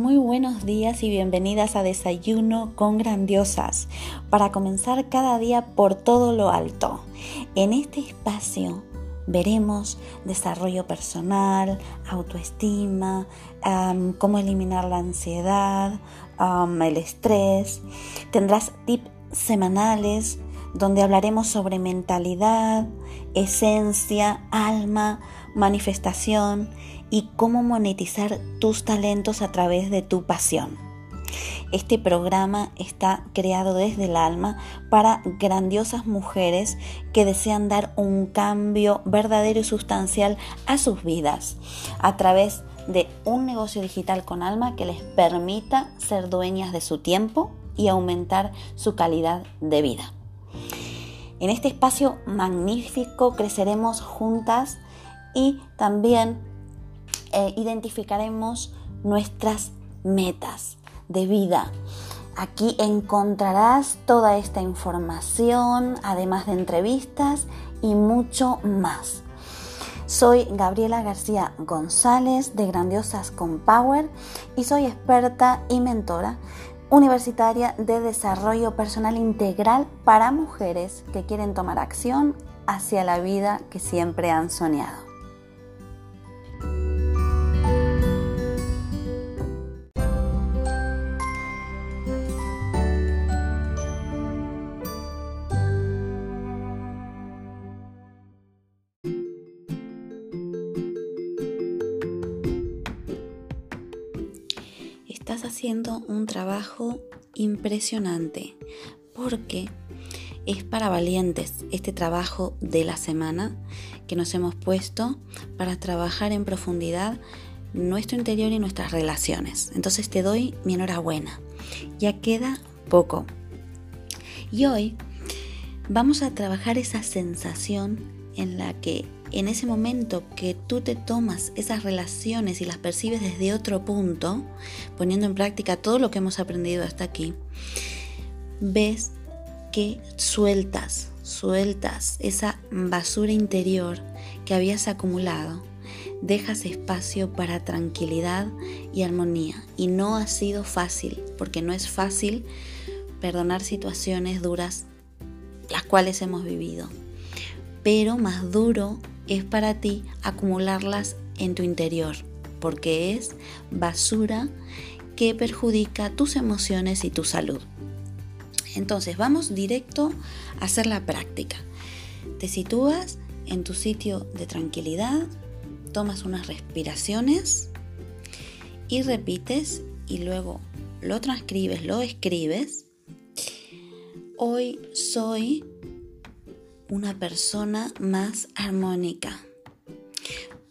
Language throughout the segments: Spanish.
Muy buenos días y bienvenidas a Desayuno con Grandiosas para comenzar cada día por todo lo alto. En este espacio veremos desarrollo personal, autoestima, cómo eliminar la ansiedad, el estrés. Tendrás tips semanales donde hablaremos sobre mentalidad, esencia, alma, manifestación y cómo monetizar tus talentos a través de tu pasión. Este programa está creado desde el alma para grandiosas mujeres que desean dar un cambio verdadero y sustancial a sus vidas a través de un negocio digital con alma que les permita ser dueñas de su tiempo y aumentar su calidad de vida. En este espacio magnífico creceremos juntas y también eh, identificaremos nuestras metas de vida. Aquí encontrarás toda esta información, además de entrevistas y mucho más. Soy Gabriela García González de Grandiosas con Power y soy experta y mentora universitaria de desarrollo personal integral para mujeres que quieren tomar acción hacia la vida que siempre han soñado. Estás haciendo un trabajo impresionante porque es para valientes este trabajo de la semana que nos hemos puesto para trabajar en profundidad nuestro interior y nuestras relaciones. Entonces te doy mi enhorabuena. Ya queda poco. Y hoy vamos a trabajar esa sensación en la que en ese momento que tú te tomas esas relaciones y las percibes desde otro punto, poniendo en práctica todo lo que hemos aprendido hasta aquí, ves que sueltas, sueltas esa basura interior que habías acumulado, dejas espacio para tranquilidad y armonía. Y no ha sido fácil, porque no es fácil perdonar situaciones duras las cuales hemos vivido. Pero más duro es para ti acumularlas en tu interior, porque es basura que perjudica tus emociones y tu salud. Entonces vamos directo a hacer la práctica. Te sitúas en tu sitio de tranquilidad, tomas unas respiraciones y repites y luego lo transcribes, lo escribes. Hoy soy una persona más armónica.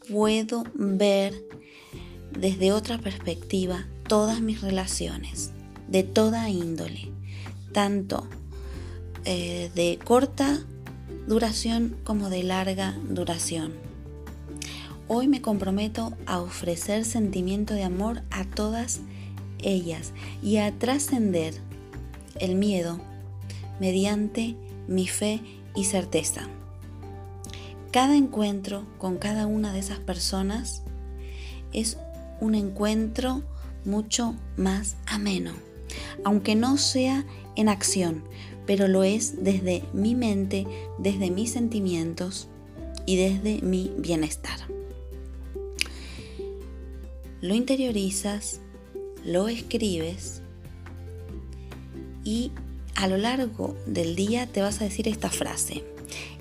Puedo ver desde otra perspectiva todas mis relaciones, de toda índole, tanto eh, de corta duración como de larga duración. Hoy me comprometo a ofrecer sentimiento de amor a todas ellas y a trascender el miedo mediante mi fe y certeza. Cada encuentro con cada una de esas personas es un encuentro mucho más ameno, aunque no sea en acción, pero lo es desde mi mente, desde mis sentimientos y desde mi bienestar. Lo interiorizas, lo escribes y a lo largo del día te vas a decir esta frase.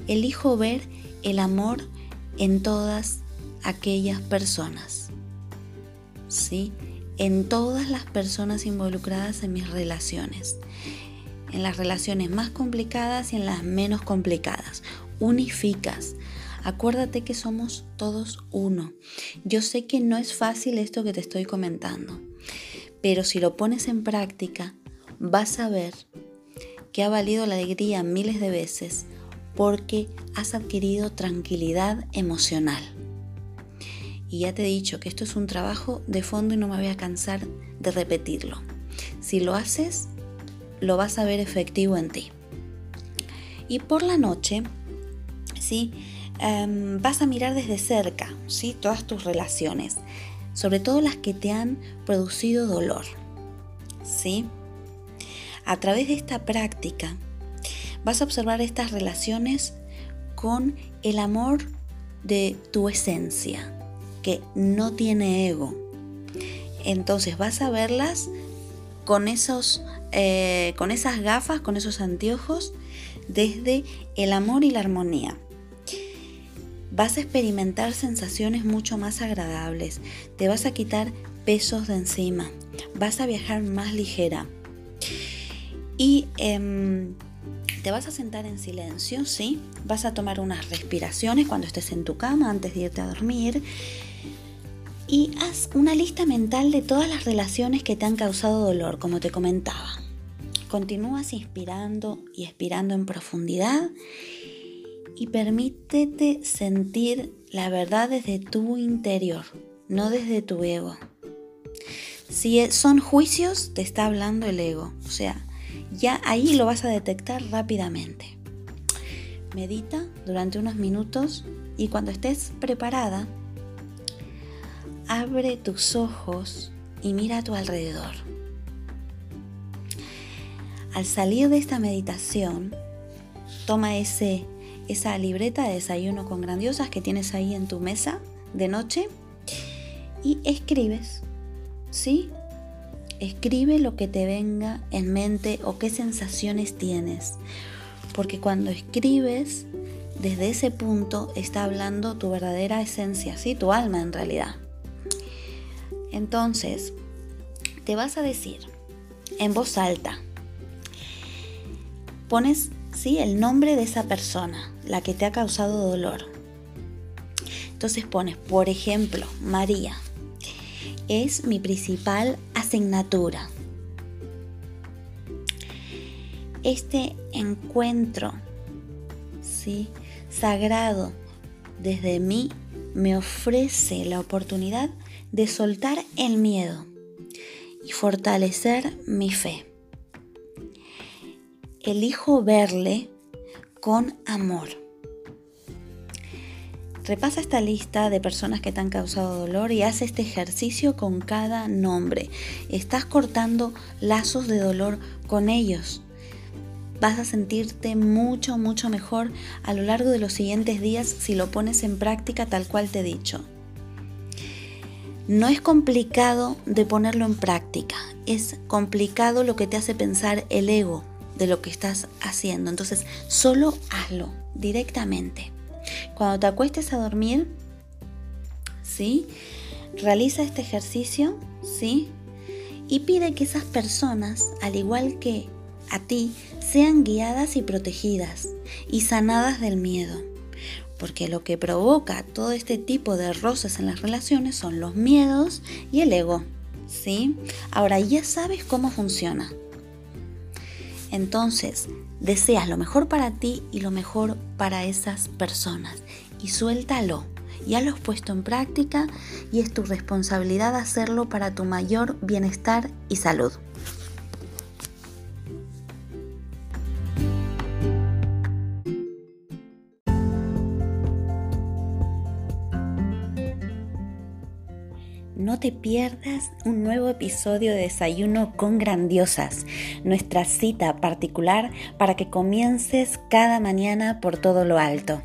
Elijo ver el amor en todas aquellas personas. ¿Sí? En todas las personas involucradas en mis relaciones. En las relaciones más complicadas y en las menos complicadas. Unificas. Acuérdate que somos todos uno. Yo sé que no es fácil esto que te estoy comentando, pero si lo pones en práctica, vas a ver que ha valido la alegría miles de veces porque has adquirido tranquilidad emocional. Y ya te he dicho que esto es un trabajo de fondo y no me voy a cansar de repetirlo. Si lo haces, lo vas a ver efectivo en ti. Y por la noche, ¿sí? Em, vas a mirar desde cerca ¿sí? todas tus relaciones. sobre todo las que te han producido dolor. ¿Sí? A través de esta práctica vas a observar estas relaciones con el amor de tu esencia, que no tiene ego. Entonces vas a verlas con, esos, eh, con esas gafas, con esos anteojos, desde el amor y la armonía. Vas a experimentar sensaciones mucho más agradables, te vas a quitar pesos de encima, vas a viajar más ligera y em, te vas a sentar en silencio, ¿sí? Vas a tomar unas respiraciones cuando estés en tu cama antes de irte a dormir y haz una lista mental de todas las relaciones que te han causado dolor, como te comentaba. Continúas inspirando y expirando en profundidad y permítete sentir la verdad desde tu interior, no desde tu ego. Si son juicios, te está hablando el ego, o sea, ya ahí lo vas a detectar rápidamente. Medita durante unos minutos y cuando estés preparada, abre tus ojos y mira a tu alrededor. Al salir de esta meditación, toma ese, esa libreta de desayuno con grandiosas que tienes ahí en tu mesa de noche y escribes, ¿sí? Escribe lo que te venga en mente o qué sensaciones tienes. Porque cuando escribes, desde ese punto está hablando tu verdadera esencia, ¿sí? Tu alma en realidad. Entonces, te vas a decir en voz alta, pones ¿sí? el nombre de esa persona, la que te ha causado dolor. Entonces pones, por ejemplo, María, es mi principal asignatura. Este encuentro ¿sí? sagrado desde mí me ofrece la oportunidad de soltar el miedo y fortalecer mi fe. Elijo verle con amor. Repasa esta lista de personas que te han causado dolor y haz este ejercicio con cada nombre. Estás cortando lazos de dolor con ellos. Vas a sentirte mucho, mucho mejor a lo largo de los siguientes días si lo pones en práctica tal cual te he dicho. No es complicado de ponerlo en práctica, es complicado lo que te hace pensar el ego de lo que estás haciendo. Entonces, solo hazlo directamente. Cuando te acuestes a dormir, ¿sí? Realiza este ejercicio, ¿sí? Y pide que esas personas, al igual que a ti, sean guiadas y protegidas y sanadas del miedo porque lo que provoca todo este tipo de roces en las relaciones son los miedos y el ego, ¿sí? Ahora ya sabes cómo funciona. Entonces, deseas lo mejor para ti y lo mejor para esas personas y suéltalo. Ya lo has puesto en práctica y es tu responsabilidad hacerlo para tu mayor bienestar y salud. No te pierdas un nuevo episodio de Desayuno con Grandiosas, nuestra cita particular para que comiences cada mañana por todo lo alto.